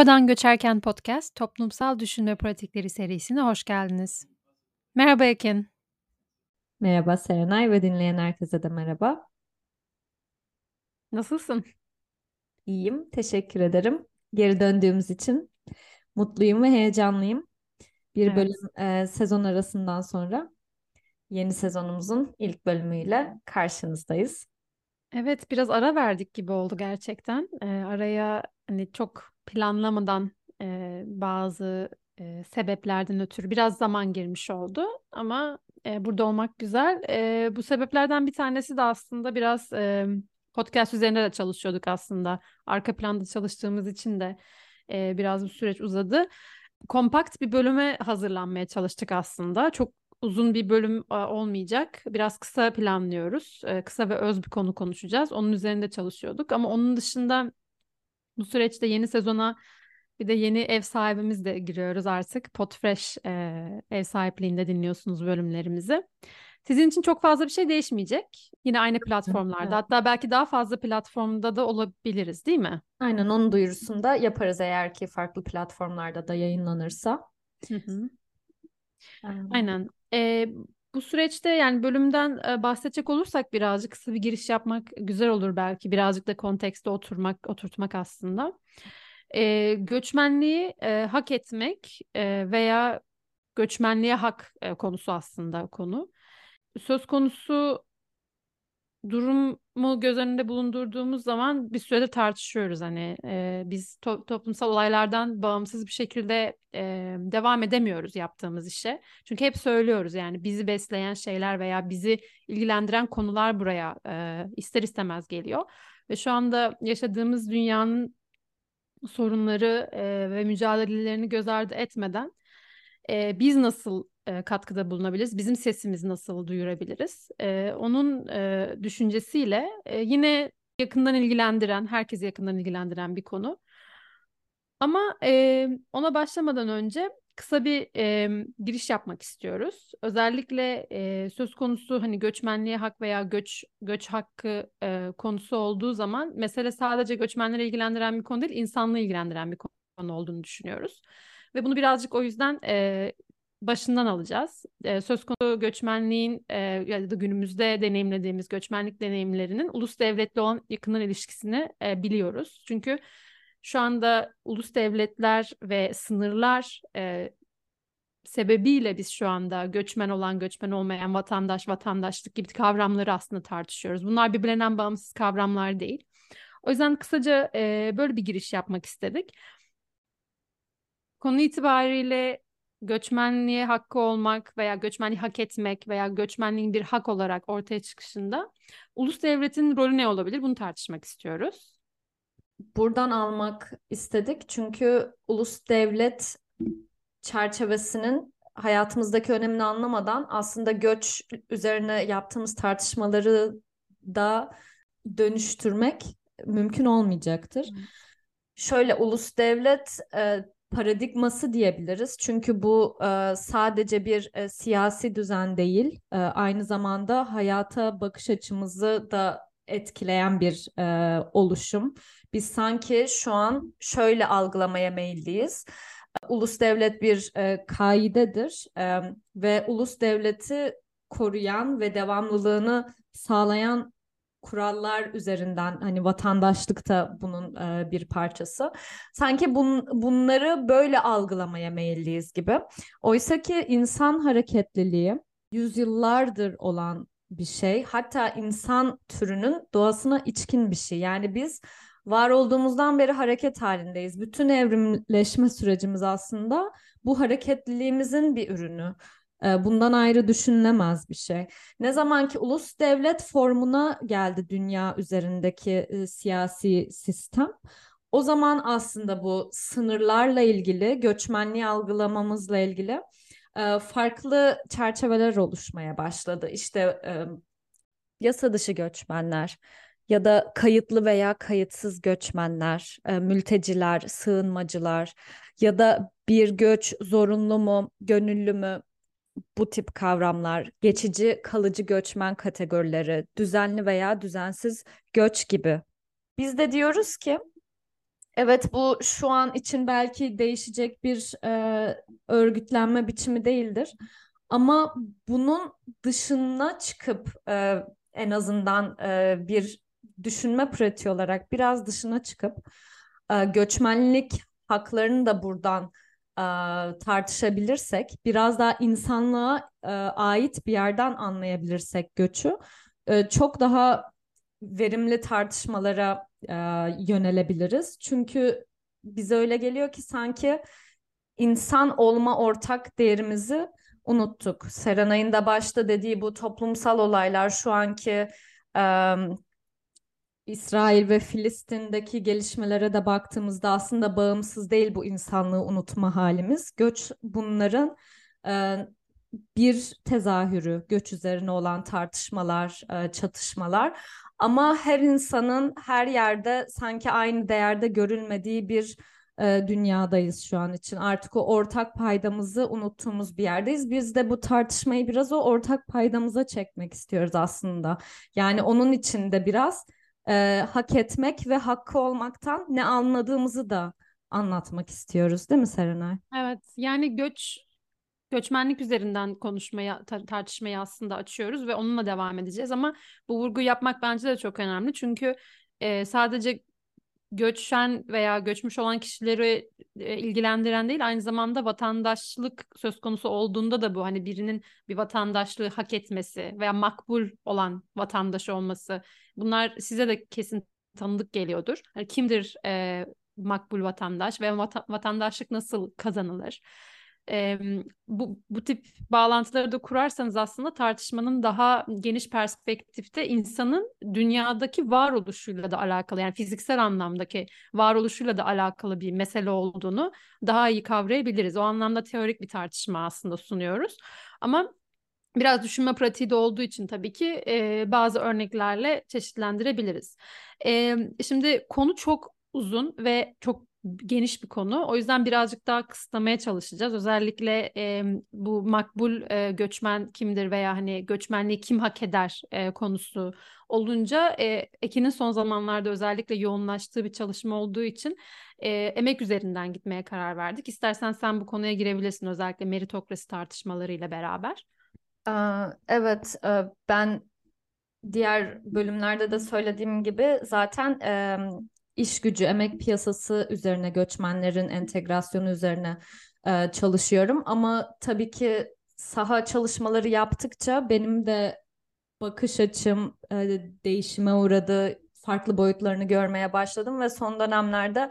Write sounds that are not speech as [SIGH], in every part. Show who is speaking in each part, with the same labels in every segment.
Speaker 1: Buradan Göçerken Podcast, Toplumsal Düşünme Pratikleri serisine hoş geldiniz. Merhaba Ekin.
Speaker 2: Merhaba Serenay ve dinleyen herkese de merhaba.
Speaker 1: Nasılsın?
Speaker 2: İyiyim, teşekkür ederim. Geri döndüğümüz için mutluyum ve heyecanlıyım. Bir
Speaker 1: Evet.
Speaker 2: bölüm e, sezon arasından sonra yeni sezonumuzun ilk bölümüyle karşınızdayız.
Speaker 1: Evet, biraz ara verdik gibi oldu gerçekten. Ee, araya hani çok planlamadan e, bazı e, sebeplerden ötürü biraz zaman girmiş oldu. Ama e, burada olmak güzel. E, bu sebeplerden bir tanesi de aslında biraz e, podcast üzerinde de çalışıyorduk aslında. Arka planda çalıştığımız için de e, biraz bu süreç uzadı. Kompakt bir bölüme hazırlanmaya çalıştık aslında. Çok uzun bir bölüm olmayacak. Biraz kısa planlıyoruz. Kısa ve öz bir konu konuşacağız. Onun üzerinde çalışıyorduk. Ama onun dışında bu süreçte yeni sezona bir de yeni ev sahibimiz de giriyoruz artık. Podfresh e, ev sahipliğinde dinliyorsunuz bölümlerimizi. Sizin için çok fazla bir şey değişmeyecek. Yine aynı platformlarda.
Speaker 2: Evet.
Speaker 1: Hatta belki daha fazla platformda da olabiliriz, değil mi?
Speaker 2: Aynen onun duyurusunu da yaparız eğer ki farklı platformlarda da yayınlanırsa.
Speaker 1: Hı hı.
Speaker 2: Aynen.
Speaker 1: Aynen. Ee, bu süreçte yani bölümden e, bahsedecek olursak birazcık kısa bir giriş yapmak güzel olur belki. Birazcık da kontekste oturmak, oturtmak aslında. Ee, göçmenliği e, hak etmek e, veya göçmenliğe hak e, konusu aslında konu. Söz konusu durumu göz önünde bulundurduğumuz zaman bir sürede tartışıyoruz hani e, biz to- toplumsal olaylardan bağımsız bir şekilde e, devam edemiyoruz yaptığımız işe. Çünkü hep söylüyoruz yani bizi besleyen şeyler veya bizi ilgilendiren konular buraya e, ister istemez geliyor. Ve şu anda yaşadığımız dünyanın sorunları e, ve mücadelelerini göz ardı etmeden e, biz nasıl e, katkıda bulunabiliriz? Bizim sesimizi nasıl duyurabiliriz? E, onun e, düşüncesiyle e, yine yakından ilgilendiren, herkesi yakından ilgilendiren bir konu. Ama e, ona başlamadan önce kısa bir e, giriş yapmak istiyoruz. Özellikle e, söz konusu hani göçmenliğe hak veya göç göç hakkı e, konusu olduğu zaman mesele sadece göçmenleri ilgilendiren bir konu değil, insanlığı ilgilendiren bir konu olduğunu düşünüyoruz. Ve bunu birazcık o yüzden e, başından alacağız. E, söz konusu göçmenliğin e, ya da günümüzde deneyimlediğimiz göçmenlik deneyimlerinin ulus devletle olan yakından ilişkisini e, biliyoruz. Çünkü şu anda ulus devletler ve sınırlar e, sebebiyle biz şu anda göçmen olan, göçmen olmayan, vatandaş, vatandaşlık gibi kavramları aslında tartışıyoruz. Bunlar birbirinden bağımsız kavramlar değil. O yüzden kısaca e, böyle bir giriş yapmak istedik. Konu itibariyle göçmenliğe hakkı olmak veya göçmenliği hak etmek veya göçmenliğin bir hak olarak ortaya çıkışında ulus devletin rolü ne olabilir? Bunu tartışmak istiyoruz.
Speaker 2: Buradan almak istedik çünkü ulus devlet çerçevesinin hayatımızdaki önemini anlamadan aslında göç üzerine yaptığımız tartışmaları da dönüştürmek mümkün olmayacaktır. Şöyle ulus devlet e, paradigması diyebiliriz. Çünkü bu e, sadece bir e, siyasi düzen değil, e, aynı zamanda hayata bakış açımızı da etkileyen bir e, oluşum. Biz sanki şu an şöyle algılamaya meyilliyiz. Ulus devlet bir e, kaidedir e, ve ulus devleti koruyan ve devamlılığını sağlayan kurallar üzerinden hani vatandaşlık da bunun e, bir parçası. Sanki bun, bunları böyle algılamaya meyilliyiz gibi. Oysa ki insan hareketliliği yüzyıllardır olan bir şey. Hatta insan türünün doğasına içkin bir şey. Yani biz var olduğumuzdan beri hareket halindeyiz. Bütün evrimleşme sürecimiz aslında bu hareketliliğimizin bir ürünü. E, Bundan ayrı düşünülemez bir şey. Ne zaman ki ulus devlet formuna geldi dünya üzerindeki e, siyasi sistem, o zaman aslında bu sınırlarla ilgili, göçmenliği algılamamızla ilgili e, farklı çerçeveler oluşmaya başladı. İşte e, yasa dışı göçmenler ya da kayıtlı veya kayıtsız göçmenler, mülteciler, sığınmacılar ya da bir göç zorunlu mu, gönüllü mü? Bu tip kavramlar, geçici, kalıcı göçmen kategorileri, düzenli veya düzensiz göç gibi. Biz de diyoruz ki Evet bu şu an için belki değişecek bir e, örgütlenme biçimi değildir. Ama bunun dışına çıkıp e, en azından e, bir düşünme pratiği olarak biraz dışına çıkıp e, göçmenlik haklarını da buradan e, tartışabilirsek, biraz daha insanlığa e, ait bir yerden anlayabilirsek göçü, e, çok daha verimli tartışmalara yönelebiliriz. Çünkü bize öyle geliyor ki sanki insan olma ortak değerimizi unuttuk. Serenay'ın da başta dediği bu toplumsal olaylar şu anki İsrail ve Filistin'deki gelişmelere de baktığımızda aslında bağımsız değil bu insanlığı unutma halimiz. Göç bunların e, bir tezahürü, göç üzerine olan tartışmalar, e, çatışmalar. Ama her insanın her yerde sanki aynı değerde görülmediği bir e, dünyadayız şu an için. Artık o ortak paydamızı unuttuğumuz bir yerdeyiz. Biz de bu tartışmayı biraz o ortak paydamıza çekmek istiyoruz aslında. Yani onun için de biraz e, hak etmek ve hakkı olmaktan ne anladığımızı da anlatmak istiyoruz değil mi Serenay?
Speaker 1: Evet yani göç göçmenlik üzerinden konuşmaya tar- tartışmayı aslında açıyoruz ve onunla devam edeceğiz ama bu vurgu yapmak bence de çok önemli çünkü e, sadece göçen veya göçmüş olan kişileri e, ilgilendiren değil aynı zamanda vatandaşlık söz konusu olduğunda da bu hani birinin bir vatandaşlığı hak etmesi veya makbul olan vatandaş olması bunlar size de kesin tanıdık geliyordur. Yani kimdir e, makbul vatandaş ve vata- vatandaşlık nasıl kazanılır? E, bu, bu tip bağlantıları da kurarsanız aslında tartışmanın daha geniş perspektifte insanın dünyadaki varoluşuyla da alakalı yani fiziksel anlamdaki varoluşuyla da alakalı bir mesele olduğunu daha iyi kavrayabiliriz. O anlamda teorik bir tartışma aslında sunuyoruz. Ama biraz düşünme pratiği de olduğu için tabii ki e, bazı örneklerle çeşitlendirebiliriz. E, şimdi konu çok uzun ve çok geniş bir konu. O yüzden birazcık daha kısıtlamaya çalışacağız. Özellikle e, bu makbul e, göçmen kimdir veya hani göçmenliği kim hak eder e, konusu olunca e, Ekin'in son zamanlarda özellikle yoğunlaştığı bir çalışma olduğu için e, emek üzerinden gitmeye karar verdik. İstersen sen bu konuya girebilirsin özellikle meritokrasi tartışmalarıyla beraber.
Speaker 2: Evet, ben diğer bölümlerde de söylediğim gibi zaten iş gücü, emek piyasası üzerine göçmenlerin entegrasyonu üzerine e, çalışıyorum. Ama tabii ki saha çalışmaları yaptıkça benim de bakış açım e, değişime uğradı. Farklı boyutlarını görmeye başladım ve son dönemlerde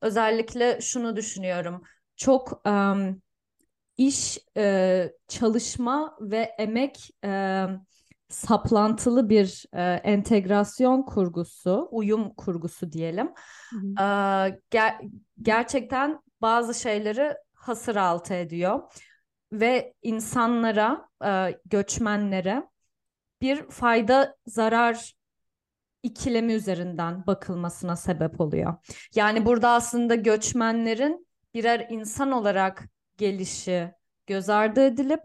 Speaker 2: özellikle şunu düşünüyorum. Çok um, iş, e, çalışma ve emek e, saplantılı bir e, entegrasyon kurgusu, uyum kurgusu diyelim. E, ger- gerçekten bazı şeyleri hasır altı ediyor ve insanlara, e, göçmenlere bir fayda zarar ikilemi üzerinden bakılmasına sebep oluyor. Yani burada aslında göçmenlerin birer insan olarak gelişi göz ardı edilip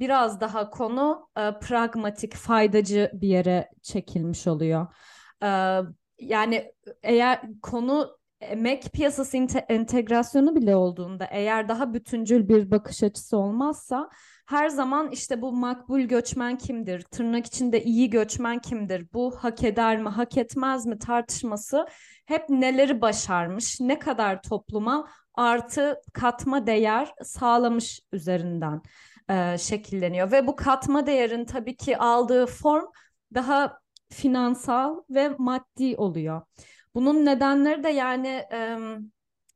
Speaker 2: biraz daha konu e, pragmatik, faydacı bir yere çekilmiş oluyor. E, yani eğer konu emek piyasası entegrasyonu bile olduğunda eğer daha bütüncül bir bakış açısı olmazsa her zaman işte bu makbul göçmen kimdir? Tırnak içinde iyi göçmen kimdir? Bu hak eder mi, hak etmez mi tartışması hep neleri başarmış, ne kadar topluma artı katma değer sağlamış üzerinden e, şekilleniyor ve bu katma değerin tabii ki aldığı form daha finansal ve maddi oluyor. Bunun nedenleri de yani e,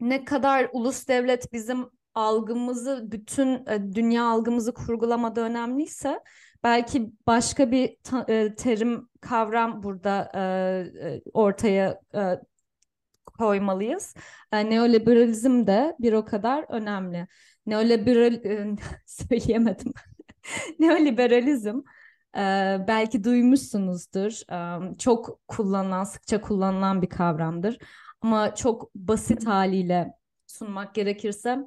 Speaker 2: ne kadar ulus devlet bizim algımızı, bütün e, dünya algımızı kurgulamada önemliyse belki başka bir ta, e, terim, kavram burada e, e ortaya e, koymalıyız. E, neoliberalizm de bir o kadar önemli neoliberal [LAUGHS] söyleyemedim. [LAUGHS] Neoliberalizm belki duymuşsunuzdur. Çok kullanılan, sıkça kullanılan bir kavramdır. Ama çok basit haliyle sunmak gerekirse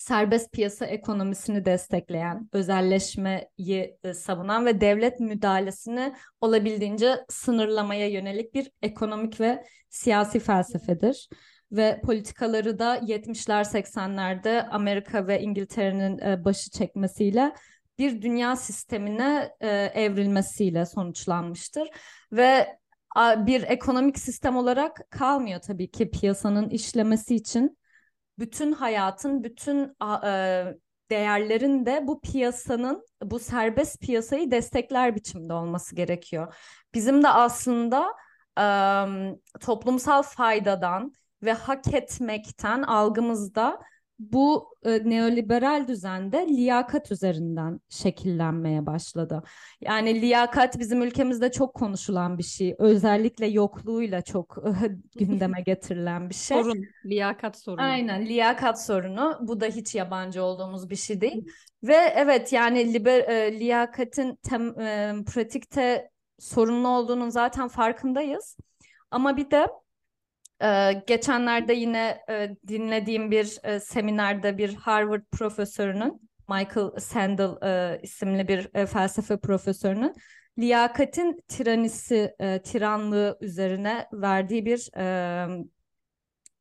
Speaker 2: serbest piyasa ekonomisini destekleyen, özelleşmeyi savunan ve devlet müdahalesini olabildiğince sınırlamaya yönelik bir ekonomik ve siyasi felsefedir. Ve politikaları da 70'ler 80'lerde Amerika ve İngiltere'nin e, başı çekmesiyle bir dünya sistemine e, evrilmesiyle sonuçlanmıştır ve bir ekonomik sistem olarak kalmıyor tabii ki piyasanın işlemesi için bütün hayatın bütün e, değerlerin de bu piyasanın bu serbest piyasayı destekler biçimde olması gerekiyor. Bizim de aslında toplumsal faydadan ve hak etmekten algımızda bu e, neoliberal düzende liyakat üzerinden şekillenmeye başladı. Yani liyakat bizim ülkemizde çok konuşulan bir şey. Özellikle yokluğuyla çok gündeme [LAUGHS] getirilen bir şey.
Speaker 1: Sorun, liyakat sorunu.
Speaker 2: Aynen, liyakat sorunu. Bu da hiç yabancı olduğumuz bir şey değil. Ve evet yani liber, e, liyakatin tem, e, pratikte sorunlu olduğunun zaten farkındayız. Ama bir de ee, geçenlerde yine e, dinlediğim bir e, seminerde bir Harvard profesörünün Michael Sandel e, isimli bir e, felsefe profesörünün liyakatin tiranisi, e, tiranlığı üzerine verdiği bir e,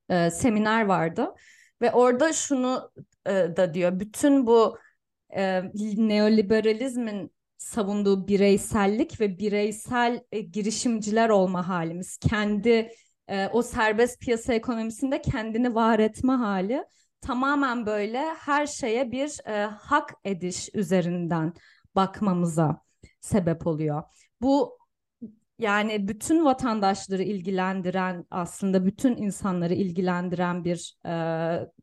Speaker 2: e, seminer vardı. Ve orada şunu e, da diyor, bütün bu e, neoliberalizmin savunduğu bireysellik ve bireysel e, girişimciler olma halimiz, kendi e, o serbest piyasa ekonomisinde kendini var etme hali tamamen böyle her şeye bir e, hak ediş üzerinden bakmamıza sebep oluyor. Bu yani bütün vatandaşları ilgilendiren aslında bütün insanları ilgilendiren bir e,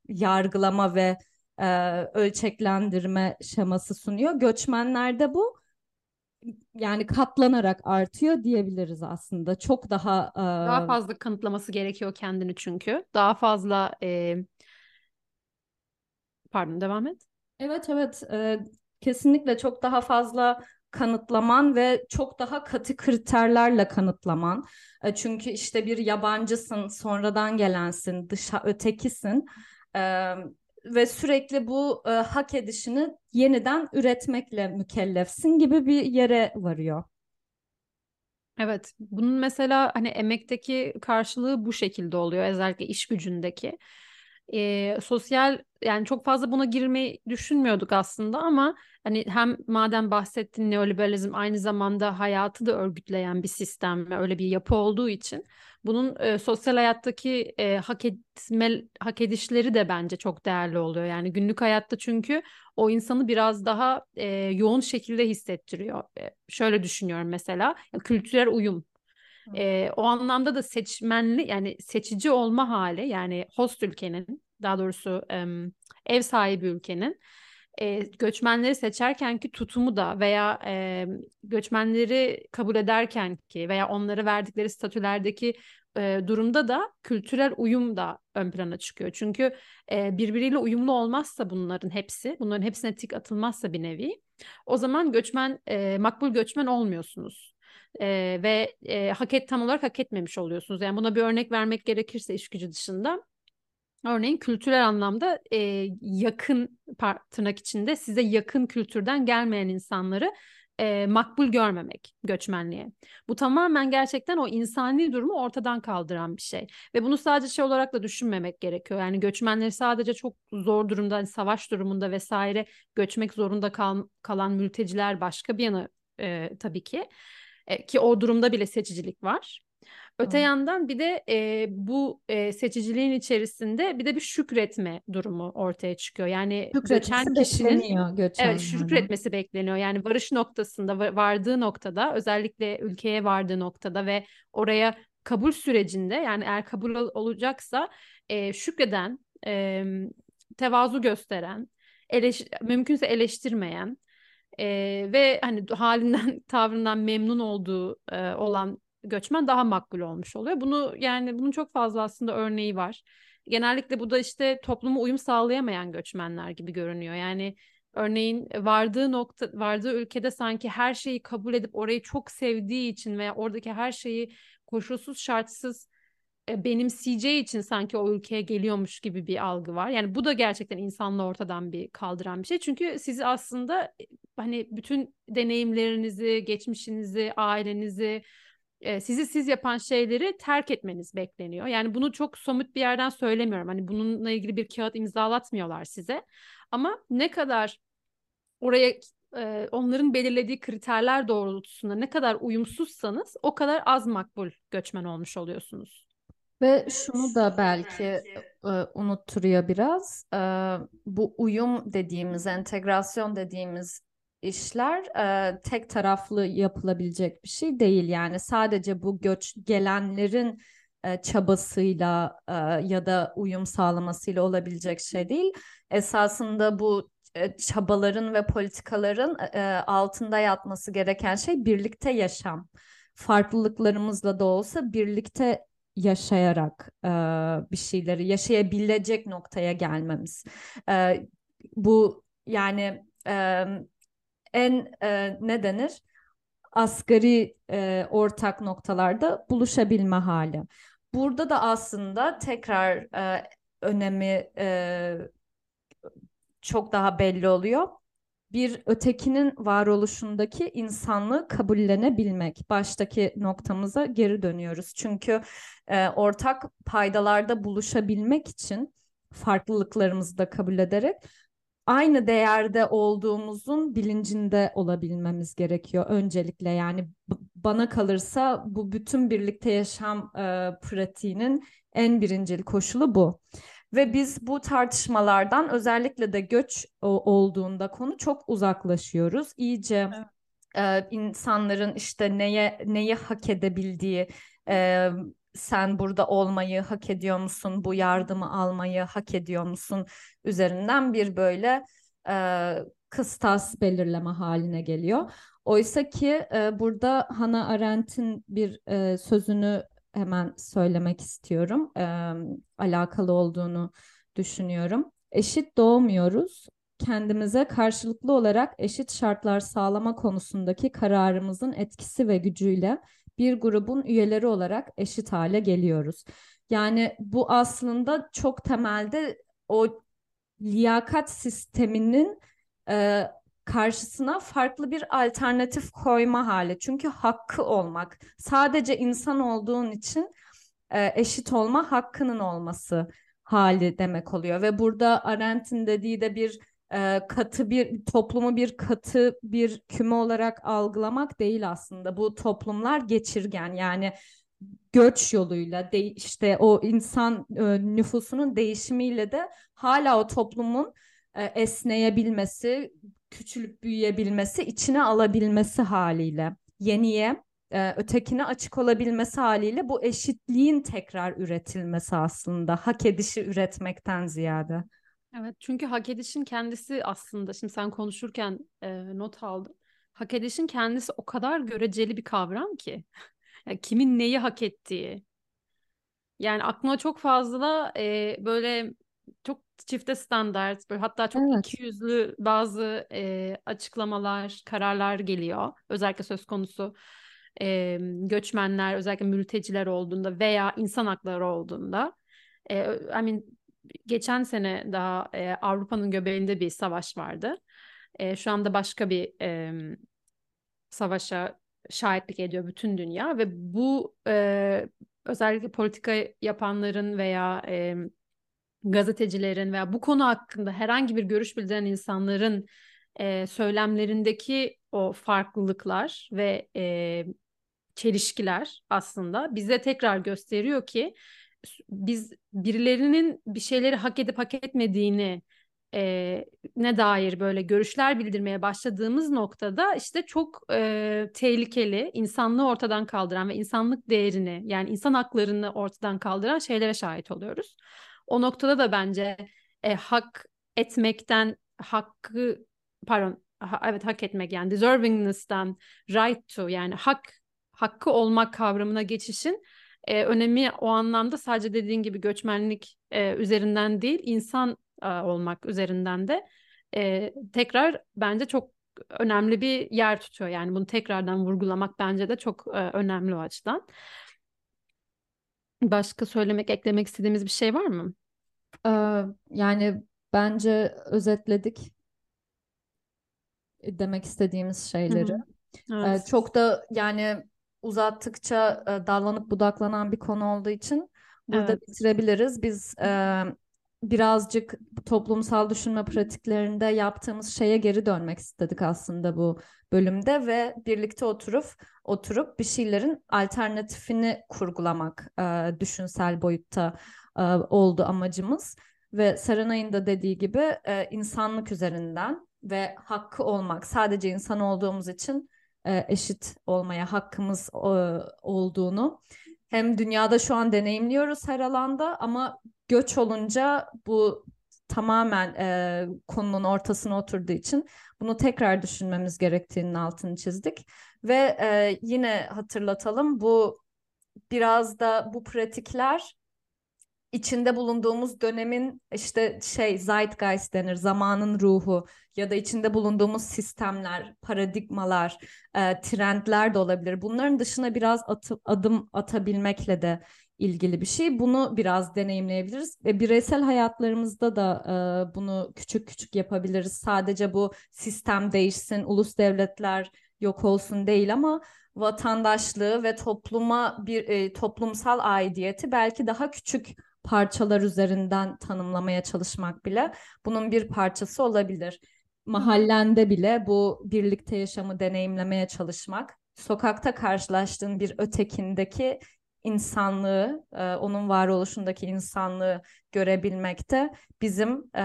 Speaker 2: yargılama ve e, ölçeklendirme şeması sunuyor. Göçmenlerde bu yani katlanarak artıyor diyebiliriz aslında. Çok daha
Speaker 1: daha fazla kanıtlaması gerekiyor kendini çünkü. Daha fazla e... pardon devam et.
Speaker 2: Evet evet e, kesinlikle çok daha fazla kanıtlaman ve çok daha katı kriterlerle kanıtlaman. E, çünkü işte bir yabancısın, sonradan gelensin, dışa ötekisin. E, ve sürekli bu e, hak edişini yeniden üretmekle mükellefsin gibi bir yere varıyor.
Speaker 1: Evet, bunun mesela hani emekteki karşılığı bu şekilde oluyor özellikle iş gücündeki. E, sosyal yani çok fazla buna girmeyi düşünmüyorduk aslında ama hani hem madem bahsettin neoliberalizm aynı zamanda hayatı da örgütleyen bir sistem ve öyle bir yapı olduğu için bunun e, sosyal hayattaki e, hak etme hak edişleri de bence çok değerli oluyor. Yani günlük hayatta çünkü o insanı biraz daha e, yoğun şekilde hissettiriyor. E, şöyle düşünüyorum mesela kültürel uyum. E, o anlamda da seçmenli yani seçici olma hali yani host ülkenin daha doğrusu e, ev sahibi ülkenin e, göçmenleri seçerken ki tutumu da veya e, göçmenleri kabul ederken ki veya onlara verdikleri statülerdeki e, durumda da kültürel uyum da ön plana çıkıyor. Çünkü e, birbiriyle uyumlu olmazsa bunların hepsi, bunların hepsine tik atılmazsa bir nevi, o zaman göçmen, e, makbul göçmen olmuyorsunuz. E, ve e, hak et tam olarak hak etmemiş oluyorsunuz. Yani buna bir örnek vermek gerekirse iş gücü dışında Örneğin kültürel anlamda e, yakın tırnak içinde size yakın kültürden gelmeyen insanları e, makbul görmemek göçmenliğe. Bu tamamen gerçekten o insani durumu ortadan kaldıran bir şey. Ve bunu sadece şey olarak da düşünmemek gerekiyor. Yani göçmenleri sadece çok zor durumda, hani savaş durumunda vesaire göçmek zorunda kal kalan mülteciler başka bir yana e, tabii ki. E, ki o durumda bile seçicilik var. Öte yandan bir de e, bu e, seçiciliğin içerisinde bir de bir şükretme durumu ortaya çıkıyor. Yani
Speaker 2: göçen kişinin
Speaker 1: göçen evet şükretmesi bekleniyor. Yani varış noktasında vardığı noktada özellikle ülkeye vardığı noktada ve oraya kabul sürecinde yani eğer kabul olacaksa e, şükreden, e, tevazu gösteren, eleş, mümkünse eleştirmeyen e, ve hani halinden [LAUGHS] tavrından memnun olduğu e, olan göçmen daha makbul olmuş oluyor. Bunu yani bunun çok fazla aslında örneği var. Genellikle bu da işte topluma uyum sağlayamayan göçmenler gibi görünüyor. Yani örneğin vardığı nokta vardığı ülkede sanki her şeyi kabul edip orayı çok sevdiği için veya oradaki her şeyi koşulsuz şartsız benimseyeceği için sanki o ülkeye geliyormuş gibi bir algı var. Yani bu da gerçekten insanlığı ortadan bir kaldıran bir şey. Çünkü sizi aslında e, hani bütün deneyimlerinizi, geçmişinizi, ailenizi, e, sizi siz yapan şeyleri terk etmeniz bekleniyor. Yani bunu çok somut bir yerden söylemiyorum. Hani bununla ilgili bir kağıt imzalatmıyorlar size. Ama ne kadar oraya e, onların belirlediği kriterler doğrultusunda ne kadar uyumsuzsanız o kadar az makbul göçmen olmuş oluyorsunuz.
Speaker 2: Ve şunu da belki e, unutturuyor biraz. E, bu uyum dediğimiz, entegrasyon dediğimiz işler e, tek taraflı yapılabilecek bir şey değil. Yani sadece bu göç gelenlerin e, çabasıyla e, ya da uyum sağlamasıyla olabilecek şey değil. Esasında bu e, çabaların ve politikaların e, altında yatması gereken şey birlikte yaşam. Farklılıklarımızla da olsa birlikte yaşayarak e, bir şeyleri yaşayabilecek noktaya gelmemiz. E, bu yani e, en e, ne denir? Asgari e, ortak noktalarda buluşabilme hali. Burada da aslında tekrar e, önemi e, çok daha belli oluyor. Bir ötekinin varoluşundaki insanlığı kabullenebilmek. Baştaki noktamıza geri dönüyoruz. Çünkü e, ortak paydalarda buluşabilmek için farklılıklarımızı da kabul ederek aynı değerde olduğumuzun bilincinde olabilmemiz gerekiyor öncelikle. Yani bana kalırsa bu bütün birlikte yaşam e, pratiğinin en birincil koşulu bu. Ve biz bu tartışmalardan özellikle de göç olduğunda konu çok uzaklaşıyoruz. İyice evet. e, insanların işte neye neyi hak edebildiği, e, sen burada olmayı hak ediyor musun, bu yardımı almayı hak ediyor musun üzerinden bir böyle e, kıstas belirleme haline geliyor. Oysa ki e, burada Hannah Arendt'in bir e, sözünü hemen söylemek istiyorum. E, alakalı olduğunu düşünüyorum. Eşit doğmuyoruz. Kendimize karşılıklı olarak eşit şartlar sağlama konusundaki kararımızın etkisi ve gücüyle bir grubun üyeleri olarak eşit hale geliyoruz. Yani bu aslında çok temelde o liyakat sisteminin e, karşısına farklı bir alternatif koyma hali. Çünkü hakkı olmak, sadece insan olduğun için e, eşit olma hakkının olması hali demek oluyor. Ve burada Arendt'in dediği de bir e, katı bir toplumu bir katı bir küme olarak algılamak değil aslında. Bu toplumlar geçirgen yani göç yoluyla de, işte o insan e, nüfusunun değişimiyle de hala o toplumun e, esneyebilmesi, küçülüp büyüyebilmesi, içine alabilmesi haliyle yeniye, e, ötekine açık olabilmesi haliyle bu eşitliğin tekrar üretilmesi aslında hak edişi üretmekten ziyade.
Speaker 1: Evet çünkü hak edişin kendisi aslında şimdi sen konuşurken e, not aldım. Hak edişin kendisi o kadar göreceli bir kavram ki. yani kimin neyi hak ettiği. Yani aklıma çok fazla e, böyle çok çifte standart, böyle hatta çok evet. iki yüzlü bazı e, açıklamalar, kararlar geliyor. Özellikle söz konusu e, göçmenler, özellikle mülteciler olduğunda veya insan hakları olduğunda. E, I mean, geçen sene daha e, Avrupa'nın göbeğinde bir savaş vardı. E, şu anda başka bir e, savaşa şahitlik ediyor bütün dünya ve bu e, özellikle politika yapanların veya e, gazetecilerin veya bu konu hakkında herhangi bir görüş bildiren insanların e, söylemlerindeki o farklılıklar ve e, çelişkiler aslında bize tekrar gösteriyor ki biz birilerinin bir şeyleri hak edip hak etmediğini e, ne dair böyle görüşler bildirmeye başladığımız noktada işte çok e, tehlikeli, insanlığı ortadan kaldıran ve insanlık değerini yani insan haklarını ortadan kaldıran şeylere şahit oluyoruz. O noktada da bence e, hak etmekten hakkı pardon ha, evet hak etmek yani deservingness'tan right to yani hak hakkı olmak kavramına geçişin e, önemi o anlamda sadece dediğin gibi göçmenlik e, üzerinden değil insan e, olmak üzerinden de e, tekrar bence çok önemli bir yer tutuyor. Yani bunu tekrardan vurgulamak bence de çok e, önemli o açıdan. Başka söylemek, eklemek istediğimiz bir şey var mı?
Speaker 2: Ee, yani bence özetledik demek istediğimiz şeyleri. Hı hı. Evet. Ee, çok da yani uzattıkça e, dallanıp budaklanan bir konu olduğu için burada evet. bitirebiliriz. Biz e, birazcık toplumsal düşünme pratiklerinde yaptığımız şeye geri dönmek istedik aslında bu bölümde ve birlikte oturup oturup bir şeylerin alternatifini kurgulamak e, düşünsel boyutta e, oldu amacımız. Ve Serenay'ın da dediği gibi e, insanlık üzerinden ve hakkı olmak sadece insan olduğumuz için e, eşit olmaya hakkımız e, olduğunu hem dünyada şu an deneyimliyoruz her alanda ama göç olunca bu tamamen e, konunun ortasına oturduğu için bunu tekrar düşünmemiz gerektiğinin altını çizdik. Ve e, yine hatırlatalım bu biraz da bu pratikler içinde bulunduğumuz dönemin işte şey zeitgeist denir zamanın ruhu ya da içinde bulunduğumuz sistemler, paradigmalar, e, trendler de olabilir. Bunların dışına biraz atı, adım atabilmekle de ilgili bir şey. Bunu biraz deneyimleyebiliriz ve bireysel hayatlarımızda da e, bunu küçük küçük yapabiliriz. Sadece bu sistem değişsin, ulus devletler yok olsun değil ama vatandaşlığı ve topluma bir e, toplumsal aidiyeti belki daha küçük parçalar üzerinden tanımlamaya çalışmak bile bunun bir parçası olabilir. Mahallende bile bu birlikte yaşamı deneyimlemeye çalışmak, sokakta karşılaştığın bir ötekindeki insanlığı, e, onun varoluşundaki insanlığı görebilmekte bizim e,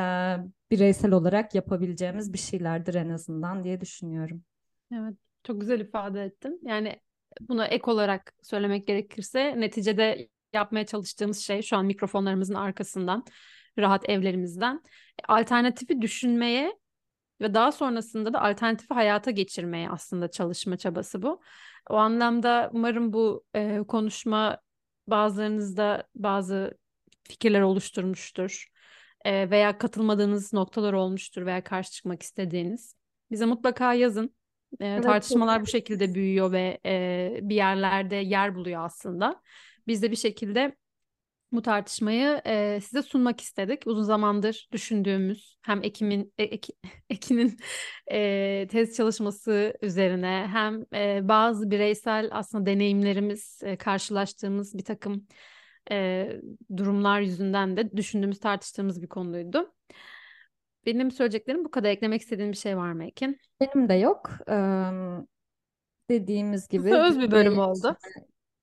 Speaker 2: bireysel olarak yapabileceğimiz bir şeylerdir en azından diye düşünüyorum.
Speaker 1: Evet, çok güzel ifade ettin. Yani buna ek olarak söylemek gerekirse neticede yapmaya çalıştığımız şey şu an mikrofonlarımızın arkasından, rahat evlerimizden alternatifi düşünmeye ve daha sonrasında da alternatifi hayata geçirmeye aslında çalışma çabası bu. O anlamda umarım bu e, konuşma bazılarınızda bazı fikirler oluşturmuştur e, veya katılmadığınız noktalar olmuştur veya karşı çıkmak istediğiniz. Bize mutlaka yazın. E, evet, tartışmalar bu şekilde büyüyor ve e, bir yerlerde yer buluyor aslında. Biz de bir şekilde bu tartışmayı e, size sunmak istedik. Uzun zamandır düşündüğümüz hem Ekim'in e, Ek, [LAUGHS] Ekin'in e, tez çalışması üzerine hem e, bazı bireysel aslında deneyimlerimiz e, karşılaştığımız bir takım e, durumlar yüzünden de düşündüğümüz tartıştığımız bir konuydu. Benim söyleyeceklerim bu kadar. Eklemek istediğin bir şey var mı Ekin?
Speaker 2: Benim de yok. Ee, dediğimiz gibi.
Speaker 1: Öz bir bölüm oldu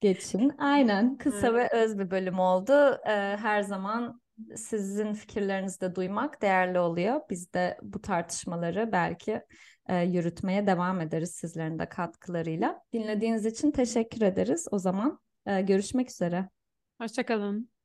Speaker 2: geçin. Aynen kısa ve öz bir bölüm oldu. Ee, her zaman sizin fikirlerinizi de duymak değerli oluyor. Biz de bu tartışmaları belki e, yürütmeye devam ederiz sizlerin de katkılarıyla. Dinlediğiniz için teşekkür ederiz. O zaman e, görüşmek üzere.
Speaker 1: Hoşçakalın.